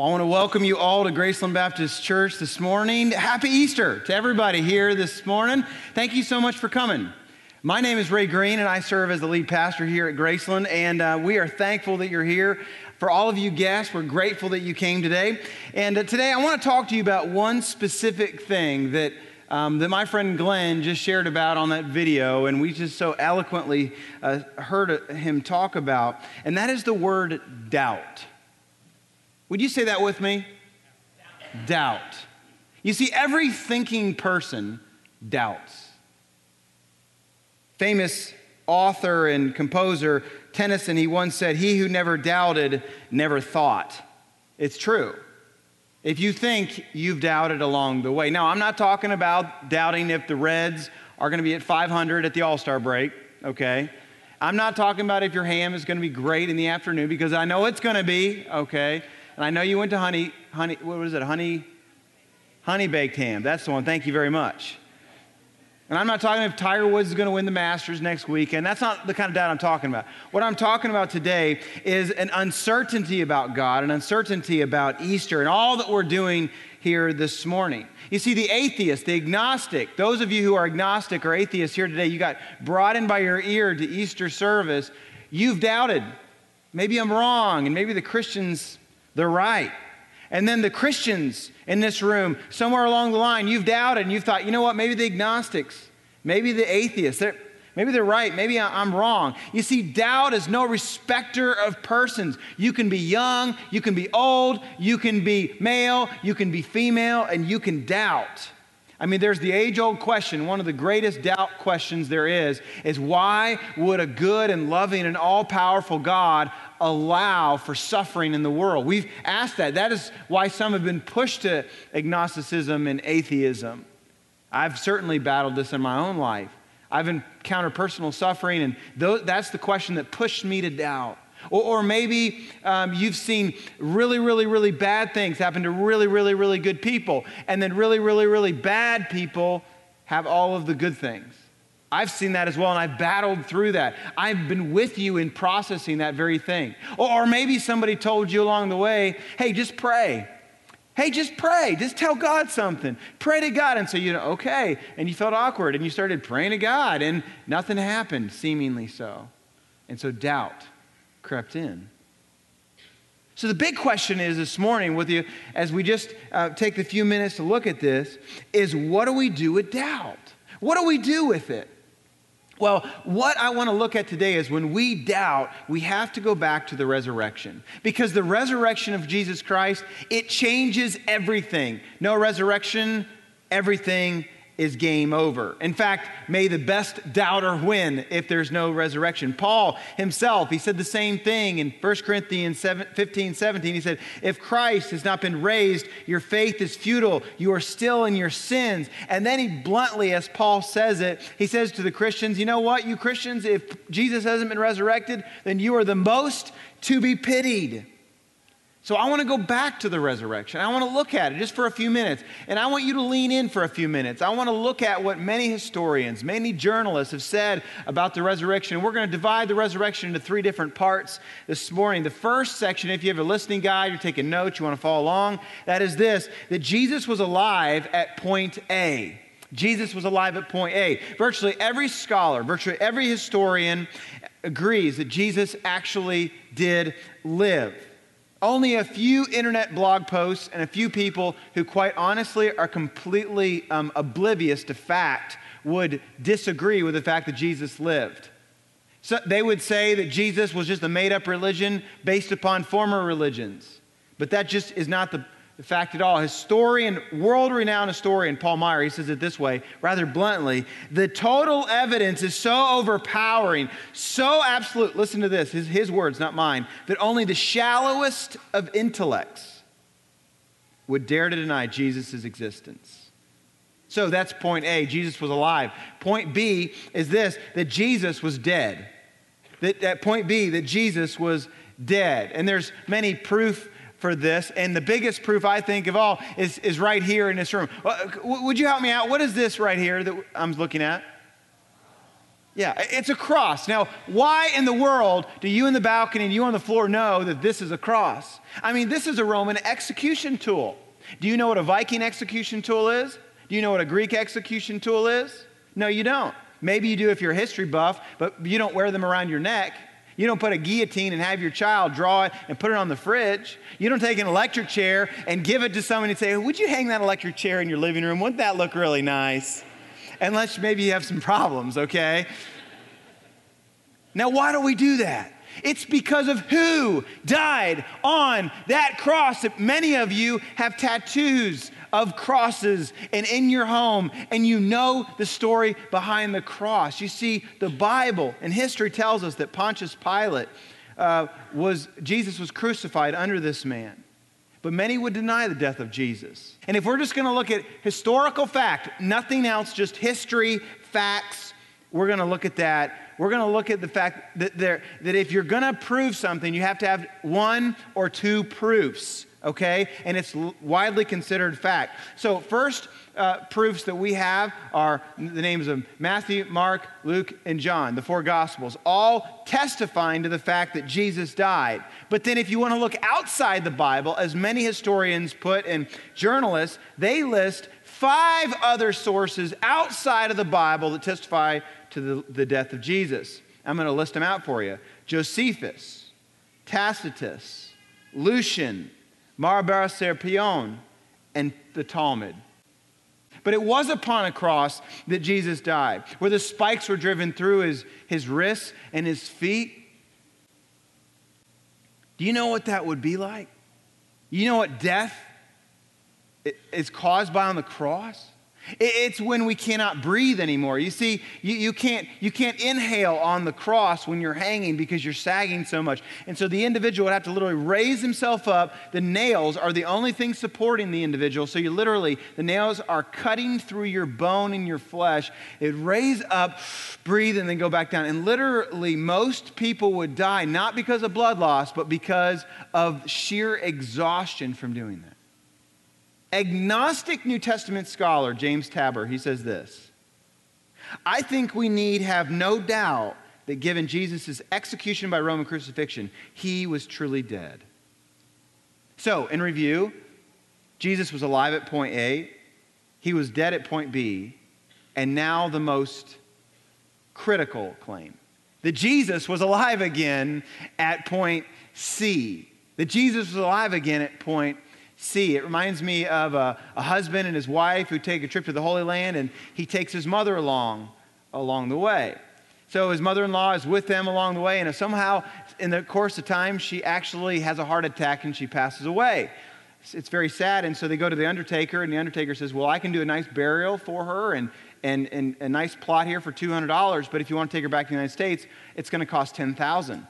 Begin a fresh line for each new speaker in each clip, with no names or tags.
Well, I want to welcome you all to Graceland Baptist Church this morning. Happy Easter to everybody here this morning. Thank you so much for coming. My name is Ray Green, and I serve as the lead pastor here at Graceland, and uh, we are thankful that you're here. For all of you guests, we're grateful that you came today. And uh, today I want to talk to you about one specific thing that, um, that my friend Glenn just shared about on that video, and we just so eloquently uh, heard him talk about, and that is the word doubt. Would you say that with me? Doubt. doubt. You see, every thinking person doubts. Famous author and composer Tennyson, he once said, He who never doubted never thought. It's true. If you think you've doubted along the way. Now, I'm not talking about doubting if the Reds are going to be at 500 at the All Star break, okay? I'm not talking about if your ham is going to be great in the afternoon because I know it's going to be, okay? And I know you went to honey, honey, what was it? Honey, honey baked ham. That's the one. Thank you very much. And I'm not talking if Tiger Woods is going to win the Masters next weekend. That's not the kind of doubt I'm talking about. What I'm talking about today is an uncertainty about God, an uncertainty about Easter, and all that we're doing here this morning. You see, the atheist, the agnostic, those of you who are agnostic or atheists here today, you got brought in by your ear to Easter service. You've doubted. Maybe I'm wrong, and maybe the Christians they're right. And then the Christians in this room, somewhere along the line, you've doubted and you've thought, you know what, maybe the agnostics, maybe the atheists, they're, maybe they're right, maybe I'm wrong. You see, doubt is no respecter of persons. You can be young, you can be old, you can be male, you can be female, and you can doubt. I mean, there's the age old question, one of the greatest doubt questions there is, is why would a good and loving and all powerful God allow for suffering in the world? We've asked that. That is why some have been pushed to agnosticism and atheism. I've certainly battled this in my own life. I've encountered personal suffering, and that's the question that pushed me to doubt. Or, or maybe um, you've seen really, really, really bad things happen to really, really, really good people, and then really, really, really bad people have all of the good things. I've seen that as well, and I've battled through that. I've been with you in processing that very thing. Or, maybe somebody told you along the way, hey, just pray. Hey, just pray. Just tell God something. Pray to God. And so you know, okay. And you felt awkward and you started praying to God and nothing happened, seemingly so. And so doubt crept in. So, the big question is this morning with you, as we just uh, take the few minutes to look at this, is what do we do with doubt? What do we do with it? Well, what I want to look at today is when we doubt, we have to go back to the resurrection. Because the resurrection of Jesus Christ, it changes everything. No resurrection, everything is game over. In fact, may the best doubter win if there's no resurrection. Paul himself, he said the same thing in 1 Corinthians 15 17. He said, If Christ has not been raised, your faith is futile. You are still in your sins. And then he bluntly, as Paul says it, he says to the Christians, You know what, you Christians, if Jesus hasn't been resurrected, then you are the most to be pitied. So I want to go back to the resurrection. I want to look at it just for a few minutes. And I want you to lean in for a few minutes. I want to look at what many historians, many journalists have said about the resurrection. And we're going to divide the resurrection into three different parts this morning. The first section, if you have a listening guide, you're taking notes, you want to follow along, that is this that Jesus was alive at point A. Jesus was alive at point A. Virtually every scholar, virtually every historian agrees that Jesus actually did live. Only a few internet blog posts and a few people who, quite honestly, are completely um, oblivious to fact would disagree with the fact that Jesus lived. So they would say that Jesus was just a made up religion based upon former religions. But that just is not the the fact at all. Historian, world renowned historian Paul Maier, he says it this way, rather bluntly the total evidence is so overpowering, so absolute. Listen to this, his, his words, not mine, that only the shallowest of intellects would dare to deny Jesus' existence. So that's point A, Jesus was alive. Point B is this that Jesus was dead. That, that point B, that Jesus was dead. And there's many proof for this. And the biggest proof I think of all is, is right here in this room. Uh, would you help me out? What is this right here that I'm looking at? Yeah, it's a cross. Now, why in the world do you in the balcony and you on the floor know that this is a cross? I mean, this is a Roman execution tool. Do you know what a Viking execution tool is? Do you know what a Greek execution tool is? No, you don't. Maybe you do if you're a history buff, but you don't wear them around your neck. You don't put a guillotine and have your child draw it and put it on the fridge. You don't take an electric chair and give it to someone and say, Would you hang that electric chair in your living room? Wouldn't that look really nice? Unless maybe you have some problems, okay? Now, why do we do that? It's because of who died on that cross that many of you have tattoos of crosses and in your home, and you know the story behind the cross. You see, the Bible and history tells us that Pontius Pilate uh, was, Jesus was crucified under this man. But many would deny the death of Jesus. And if we're just going to look at historical fact, nothing else, just history, facts, we're going to look at that. We're going to look at the fact that, there, that if you're going to prove something, you have to have one or two proofs, okay? And it's widely considered fact. So, first uh, proofs that we have are the names of Matthew, Mark, Luke, and John, the four Gospels, all testifying to the fact that Jesus died. But then, if you want to look outside the Bible, as many historians put and journalists, they list five other sources outside of the Bible that testify to the, the death of Jesus. I'm going to list them out for you Josephus, Tacitus, Lucian, Mara bar Serapion, and the Talmud. But it was upon a cross that Jesus died, where the spikes were driven through his, his wrists and his feet. Do you know what that would be like? You know what death is caused by on the cross? It's when we cannot breathe anymore. You see, you, you, can't, you can't inhale on the cross when you're hanging because you're sagging so much. And so the individual would have to literally raise himself up. The nails are the only thing supporting the individual. So you literally, the nails are cutting through your bone and your flesh. It raise up, breathe, and then go back down. And literally, most people would die not because of blood loss, but because of sheer exhaustion from doing that. Agnostic New Testament scholar James Tabor, he says this I think we need have no doubt that given Jesus' execution by Roman crucifixion, he was truly dead. So, in review, Jesus was alive at point A, he was dead at point B, and now the most critical claim that Jesus was alive again at point C. That Jesus was alive again at point see. It reminds me of a, a, husband and his wife who take a trip to the Holy Land, and he takes his mother along along the way. So his mother-in-law is with them along the way, and somehow, in the course of time, she actually has a heart attack and she passes away. It's, it's very sad, and so they go to the undertaker, and the undertaker says, "Well, I can do a nice burial for her, and and, and a nice plot here for $200, but if you want to take her back to the United States, it's going to cost 10000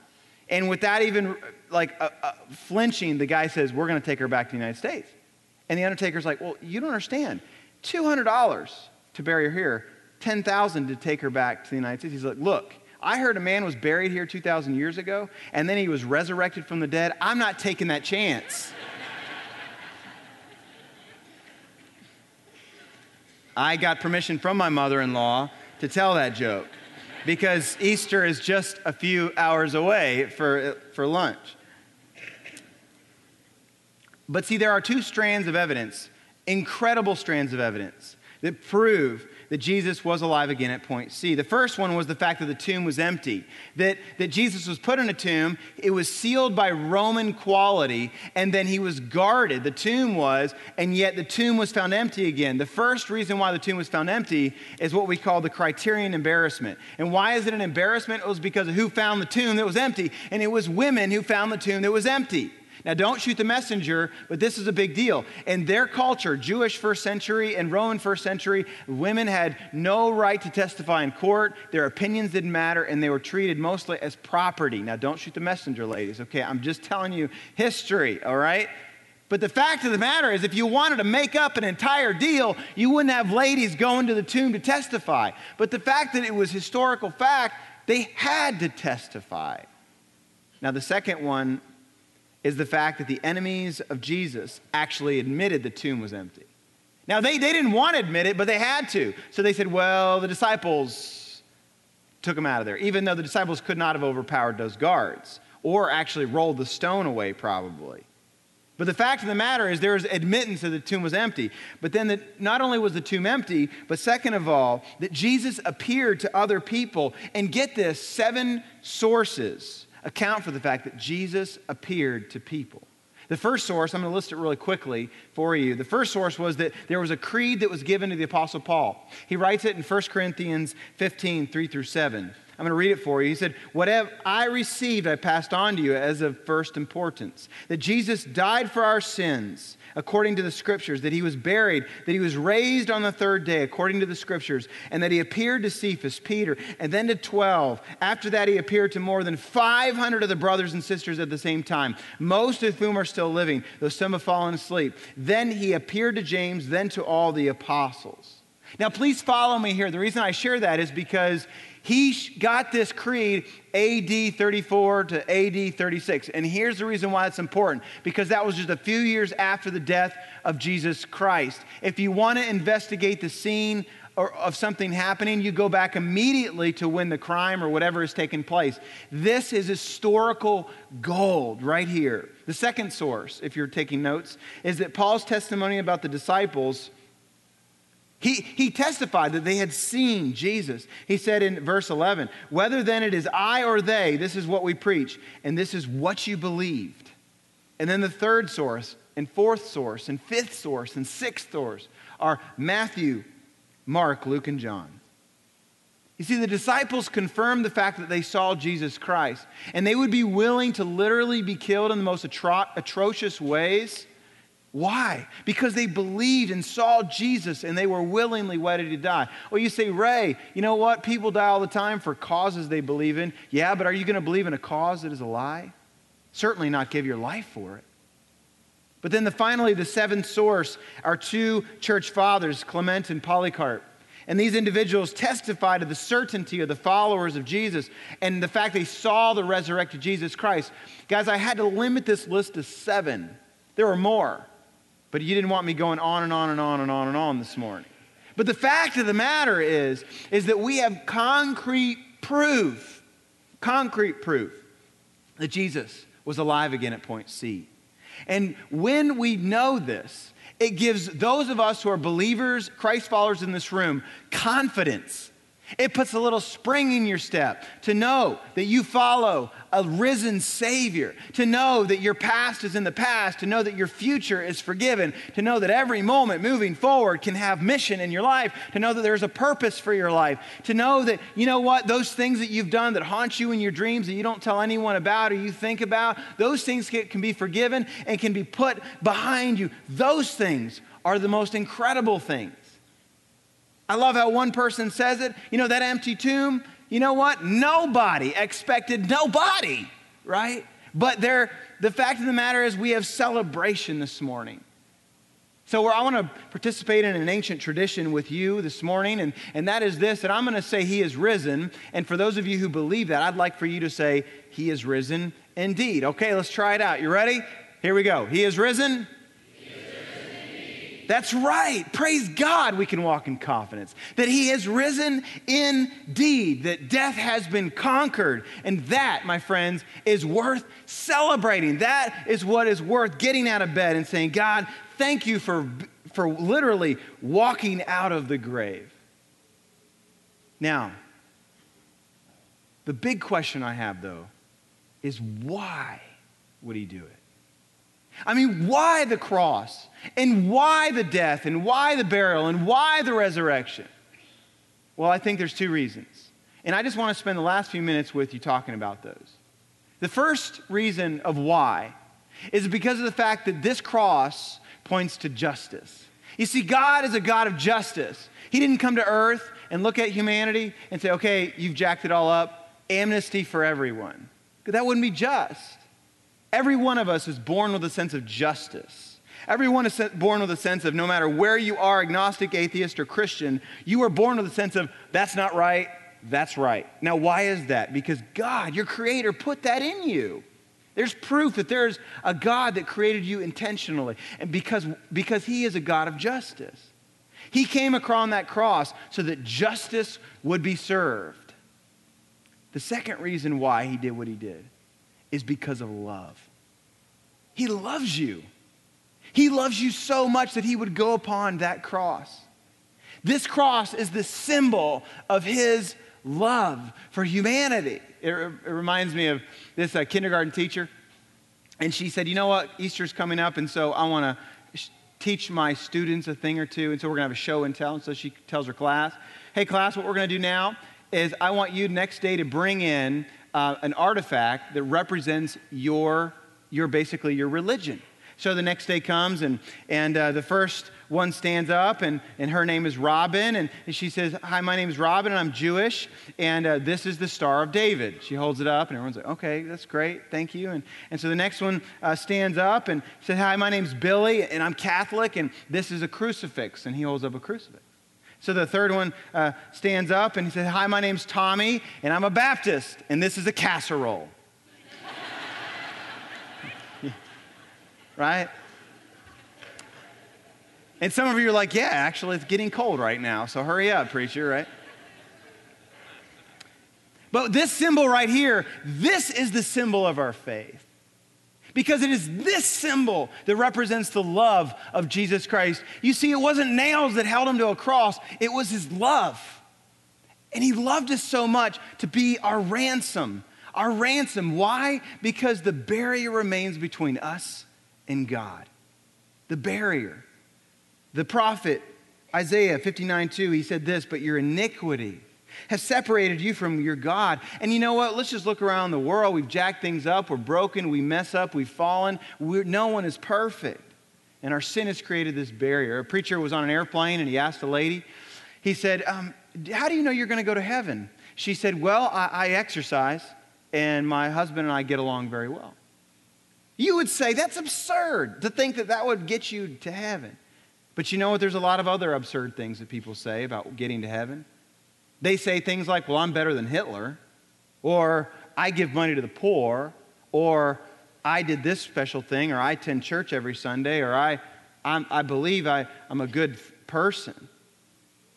and without even like uh, uh, flinching, the guy says, We're going to take her back to the United States. And the undertaker's like, Well, you don't understand. $200 to bury her here, 10000 to take her back to the United States. He's like, Look, I heard a man was buried here 2,000 years ago, and then he was resurrected from the dead. I'm not taking that chance. I got permission from my mother in law to tell that joke because Easter is just a few hours away for, for lunch. But see, there are two strands of evidence, incredible strands of evidence, that prove that Jesus was alive again at point C. The first one was the fact that the tomb was empty, that, that Jesus was put in a tomb, it was sealed by Roman quality, and then he was guarded. The tomb was, and yet the tomb was found empty again. The first reason why the tomb was found empty is what we call the criterion embarrassment. And why is it an embarrassment? It was because of who found the tomb that was empty, and it was women who found the tomb that was empty. Now, don't shoot the messenger, but this is a big deal. In their culture, Jewish first century and Roman first century, women had no right to testify in court. Their opinions didn't matter, and they were treated mostly as property. Now, don't shoot the messenger, ladies, okay? I'm just telling you history, all right? But the fact of the matter is, if you wanted to make up an entire deal, you wouldn't have ladies going to the tomb to testify. But the fact that it was historical fact, they had to testify. Now, the second one is the fact that the enemies of Jesus actually admitted the tomb was empty. Now, they, they didn't want to admit it, but they had to. So they said, well, the disciples took him out of there, even though the disciples could not have overpowered those guards or actually rolled the stone away, probably. But the fact of the matter is, there was admittance that the tomb was empty. But then, that not only was the tomb empty, but second of all, that Jesus appeared to other people. And get this seven sources account for the fact that Jesus appeared to people. The first source, I'm going to list it really quickly for you. The first source was that there was a creed that was given to the Apostle Paul. He writes it in 1 Corinthians 15, 3 through 7. I'm going to read it for you. He said, Whatever I received, I passed on to you as of first importance that Jesus died for our sins according to the scriptures, that he was buried, that he was raised on the third day according to the scriptures, and that he appeared to Cephas, Peter, and then to 12. After that, he appeared to more than 500 of the brothers and sisters at the same time, most of whom are still living, though some have fallen asleep. Then he appeared to James, then to all the apostles. Now, please follow me here. The reason I share that is because he got this creed AD 34 to AD 36. And here's the reason why it's important because that was just a few years after the death of Jesus Christ. If you want to investigate the scene of something happening, you go back immediately to when the crime or whatever has taken place. This is historical gold right here. The second source, if you're taking notes, is that Paul's testimony about the disciples he, he testified that they had seen Jesus. He said in verse 11, Whether then it is I or they, this is what we preach, and this is what you believed. And then the third source, and fourth source, and fifth source, and sixth source are Matthew, Mark, Luke, and John. You see, the disciples confirmed the fact that they saw Jesus Christ, and they would be willing to literally be killed in the most atro- atrocious ways why? Because they believed and saw Jesus and they were willingly ready to die. Well, you say, Ray, you know what? People die all the time for causes they believe in. Yeah, but are you going to believe in a cause that is a lie? Certainly not give your life for it. But then the, finally, the seventh source are two church fathers, Clement and Polycarp. And these individuals testify to the certainty of the followers of Jesus and the fact they saw the resurrected Jesus Christ. Guys, I had to limit this list to seven. There are more. But you didn't want me going on and on and on and on and on this morning. But the fact of the matter is, is that we have concrete proof, concrete proof that Jesus was alive again at point C. And when we know this, it gives those of us who are believers, Christ followers in this room, confidence it puts a little spring in your step to know that you follow a risen Savior, to know that your past is in the past, to know that your future is forgiven, to know that every moment moving forward can have mission in your life, to know that there's a purpose for your life, to know that, you know what, those things that you've done that haunt you in your dreams that you don't tell anyone about or you think about, those things can be forgiven and can be put behind you. Those things are the most incredible things. I love how one person says it. You know, that empty tomb, you know what? Nobody expected nobody, right? But there, the fact of the matter is, we have celebration this morning. So I want to participate in an ancient tradition with you this morning, and, and that is this, that I'm going to say he is risen. And for those of you who believe that, I'd like for you to say, he is risen indeed. Okay, let's try it out. You ready? Here we go. He is risen. That's right. Praise God, we can walk in confidence that He has risen indeed, that death has been conquered. And that, my friends, is worth celebrating. That is what is worth getting out of bed and saying, God, thank you for, for literally walking out of the grave. Now, the big question I have, though, is why would He do it? I mean, why the cross? And why the death? And why the burial? And why the resurrection? Well, I think there's two reasons. And I just want to spend the last few minutes with you talking about those. The first reason of why is because of the fact that this cross points to justice. You see, God is a God of justice. He didn't come to earth and look at humanity and say, okay, you've jacked it all up, amnesty for everyone. That wouldn't be just. Every one of us is born with a sense of justice. Everyone is born with a sense of no matter where you are, agnostic, atheist, or Christian, you are born with a sense of that's not right, that's right. Now, why is that? Because God, your creator, put that in you. There's proof that there's a God that created you intentionally, and because, because He is a God of justice. He came across that cross so that justice would be served. The second reason why he did what he did is because of love. He loves you. He loves you so much that he would go upon that cross. This cross is the symbol of his love for humanity. It, it reminds me of this uh, kindergarten teacher. And she said, You know what? Easter's coming up, and so I want to sh- teach my students a thing or two. And so we're going to have a show and tell. And so she tells her class, Hey, class, what we're going to do now is I want you next day to bring in uh, an artifact that represents your, your basically your religion. So the next day comes, and, and uh, the first one stands up, and, and her name is Robin. And, and she says, Hi, my name is Robin, and I'm Jewish, and uh, this is the Star of David. She holds it up, and everyone's like, Okay, that's great, thank you. And, and so the next one uh, stands up and says, Hi, my name's Billy, and I'm Catholic, and this is a crucifix. And he holds up a crucifix. So the third one uh, stands up and he says, Hi, my name's Tommy, and I'm a Baptist, and this is a casserole. right? And some of you are like, Yeah, actually, it's getting cold right now, so hurry up, preacher, right? But this symbol right here, this is the symbol of our faith. Because it is this symbol that represents the love of Jesus Christ. You see, it wasn't nails that held him to a cross, it was his love. And he loved us so much to be our ransom. Our ransom. Why? Because the barrier remains between us and God. The barrier. The prophet Isaiah 59 2, he said this, but your iniquity has separated you from your God. And you know what? Let's just look around the world. We've jacked things up. We're broken. We mess up. We've fallen. We're, no one is perfect. And our sin has created this barrier. A preacher was on an airplane and he asked a lady, he said, um, How do you know you're going to go to heaven? She said, Well, I, I exercise and my husband and I get along very well. You would say that's absurd to think that that would get you to heaven. But you know what? There's a lot of other absurd things that people say about getting to heaven. They say things like, well, I'm better than Hitler, or I give money to the poor, or I did this special thing, or I attend church every Sunday, or I, I'm, i believe I, I'm a good person.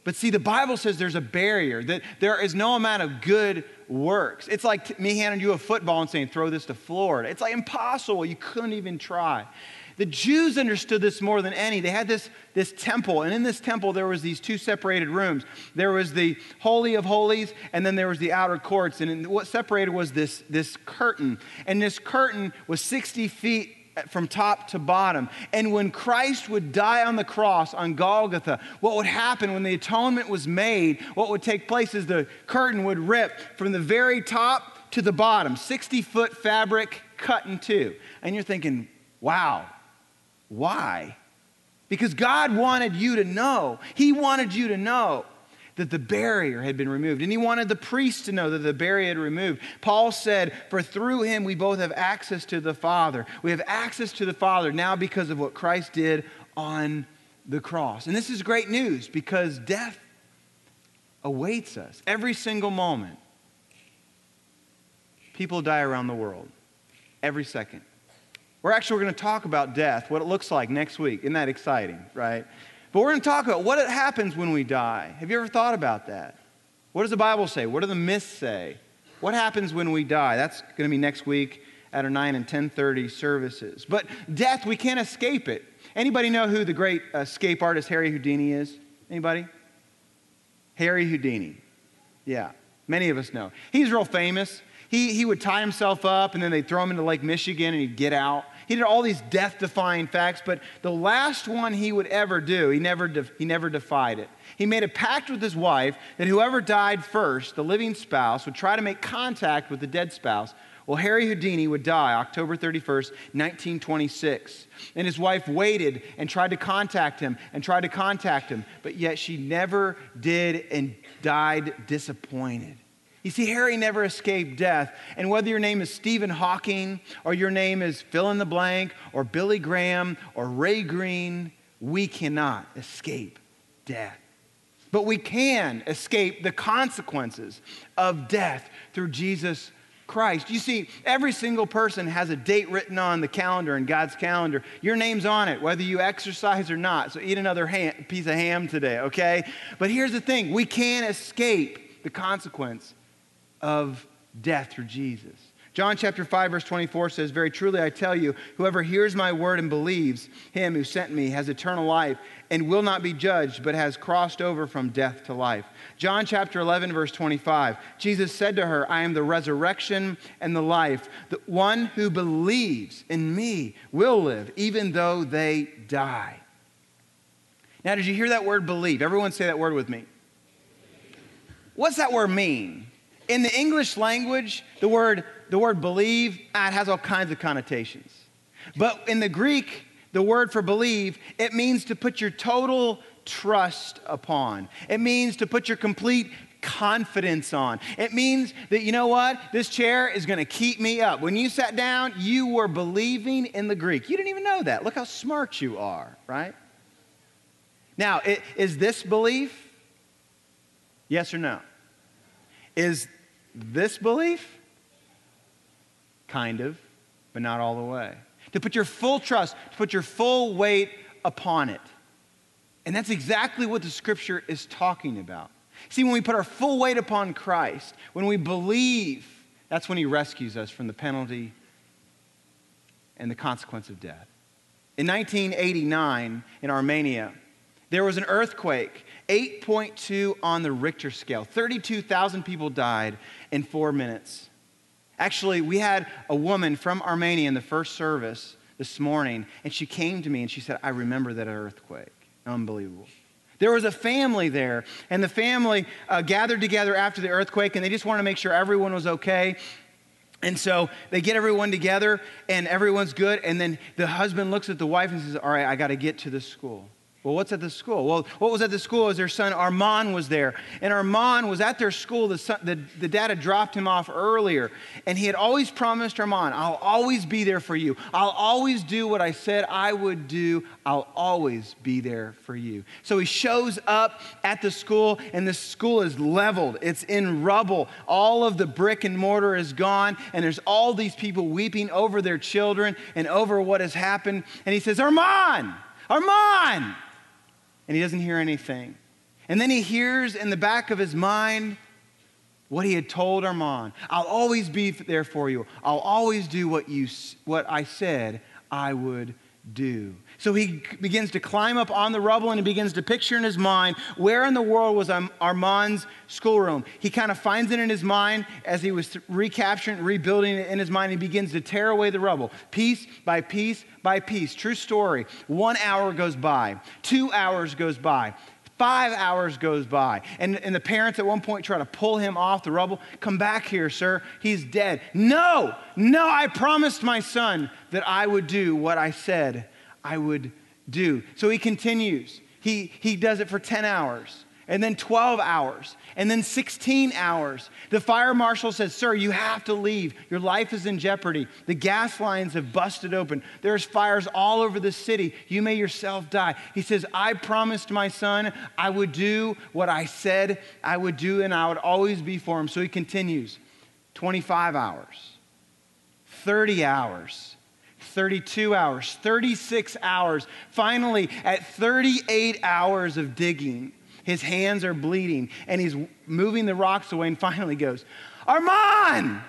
But see, the Bible says there's a barrier, that there is no amount of good works. It's like me handing you a football and saying, throw this to Florida. It's like impossible. You couldn't even try. The Jews understood this more than any. They had this, this temple, and in this temple there was these two separated rooms. There was the Holy of Holies, and then there was the outer courts. And what separated was this, this curtain. And this curtain was 60 feet from top to bottom. And when Christ would die on the cross on Golgotha, what would happen when the atonement was made, what would take place is the curtain would rip from the very top to the bottom, 60 foot fabric cut in two. And you're thinking, wow, why? Because God wanted you to know. He wanted you to know that the barrier had been removed. And he wanted the priest to know that the barrier had removed. Paul said, For through him we both have access to the Father. We have access to the Father now because of what Christ did on the cross. And this is great news because death awaits us every single moment. People die around the world every second. We're actually going to talk about death, what it looks like next week. Isn't that exciting, right? But we're going to talk about what happens when we die. Have you ever thought about that? What does the Bible say? What do the myths say? What happens when we die? That's going to be next week at our 9 and 10:30 services. But death, we can't escape it. Anybody know who the great escape artist Harry Houdini is? Anybody? Harry Houdini. Yeah, many of us know. He's real famous. He, he would tie himself up and then they'd throw him into Lake Michigan and he'd get out. He did all these death defying facts, but the last one he would ever do, he never, de- he never defied it. He made a pact with his wife that whoever died first, the living spouse, would try to make contact with the dead spouse. Well, Harry Houdini would die October 31st, 1926. And his wife waited and tried to contact him and tried to contact him, but yet she never did and died disappointed. You see, Harry never escaped death. And whether your name is Stephen Hawking or your name is fill in the blank or Billy Graham or Ray Green, we cannot escape death. But we can escape the consequences of death through Jesus Christ. You see, every single person has a date written on the calendar in God's calendar. Your name's on it, whether you exercise or not. So eat another ham, piece of ham today, okay? But here's the thing we can't escape the consequence of death through Jesus. John chapter 5 verse 24 says, "Very truly I tell you, whoever hears my word and believes him who sent me has eternal life and will not be judged, but has crossed over from death to life." John chapter 11 verse 25. Jesus said to her, "I am the resurrection and the life. The one who believes in me will live even though they die." Now, did you hear that word believe? Everyone say that word with me. What's that word mean? In the English language, the word, the word believe, ah, it has all kinds of connotations. But in the Greek, the word for believe, it means to put your total trust upon. It means to put your complete confidence on. It means that, you know what? This chair is going to keep me up. When you sat down, you were believing in the Greek. You didn't even know that. Look how smart you are, right? Now, is this belief? Yes or no? Is this belief? Kind of, but not all the way. To put your full trust, to put your full weight upon it. And that's exactly what the scripture is talking about. See, when we put our full weight upon Christ, when we believe, that's when he rescues us from the penalty and the consequence of death. In 1989, in Armenia, there was an earthquake, 8.2 on the Richter scale. 32,000 people died in four minutes. Actually, we had a woman from Armenia in the first service this morning, and she came to me and she said, I remember that earthquake. Unbelievable. There was a family there, and the family uh, gathered together after the earthquake, and they just wanted to make sure everyone was okay. And so they get everyone together, and everyone's good. And then the husband looks at the wife and says, All right, I got to get to the school. Well, what's at the school? Well, what was at the school is their son Armand was there. And Armand was at their school. The, son, the, the dad had dropped him off earlier. And he had always promised Armand, I'll always be there for you. I'll always do what I said I would do. I'll always be there for you. So he shows up at the school, and the school is leveled. It's in rubble. All of the brick and mortar is gone. And there's all these people weeping over their children and over what has happened. And he says, Armand, Armand and he doesn't hear anything. And then he hears in the back of his mind what he had told Armand I'll always be there for you. I'll always do what, you, what I said I would do. So he begins to climb up on the rubble and he begins to picture in his mind where in the world was Armand's schoolroom. He kind of finds it in his mind as he was recapturing, rebuilding it in his mind. He begins to tear away the rubble, piece by piece by piece. True story. One hour goes by, two hours goes by. Five hours goes by. And, and the parents at one point try to pull him off the rubble. Come back here, sir. He's dead. No, no, I promised my son that I would do what I said I would do. So he continues. He, he does it for 10 hours, and then 12 hours, and then 16 hours. The fire marshal says, Sir, you have to leave. Your life is in jeopardy. The gas lines have busted open. There's fires all over the city. You may yourself die. He says, I promised my son I would do what I said I would do, and I would always be for him. So he continues 25 hours, 30 hours. 32 hours, 36 hours. Finally, at 38 hours of digging, his hands are bleeding and he's moving the rocks away and finally goes, Armand!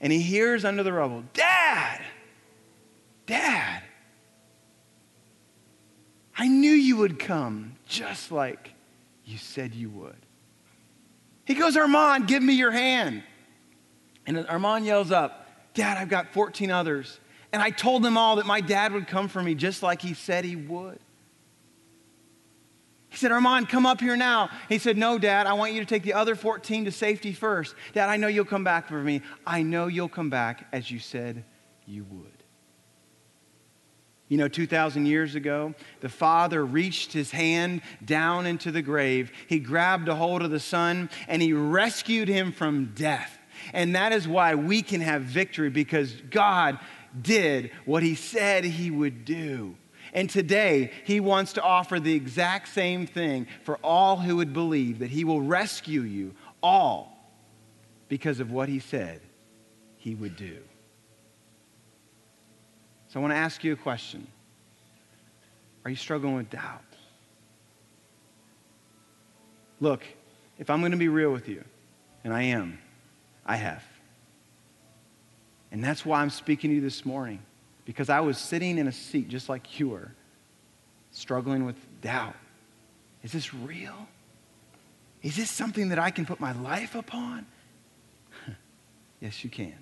And he hears under the rubble, Dad! Dad! I knew you would come just like you said you would. He goes, Armand, give me your hand. And Armand yells up, Dad, I've got 14 others. And I told them all that my dad would come for me just like he said he would. He said, Armand, come up here now. He said, No, Dad, I want you to take the other 14 to safety first. Dad, I know you'll come back for me. I know you'll come back as you said you would. You know, 2,000 years ago, the father reached his hand down into the grave. He grabbed a hold of the son and he rescued him from death. And that is why we can have victory because God did what he said he would do. And today, he wants to offer the exact same thing for all who would believe that he will rescue you all because of what he said he would do. So I want to ask you a question Are you struggling with doubt? Look, if I'm going to be real with you, and I am, I have. And that's why I'm speaking to you this morning, because I was sitting in a seat just like you were, struggling with doubt. Is this real? Is this something that I can put my life upon? yes, you can.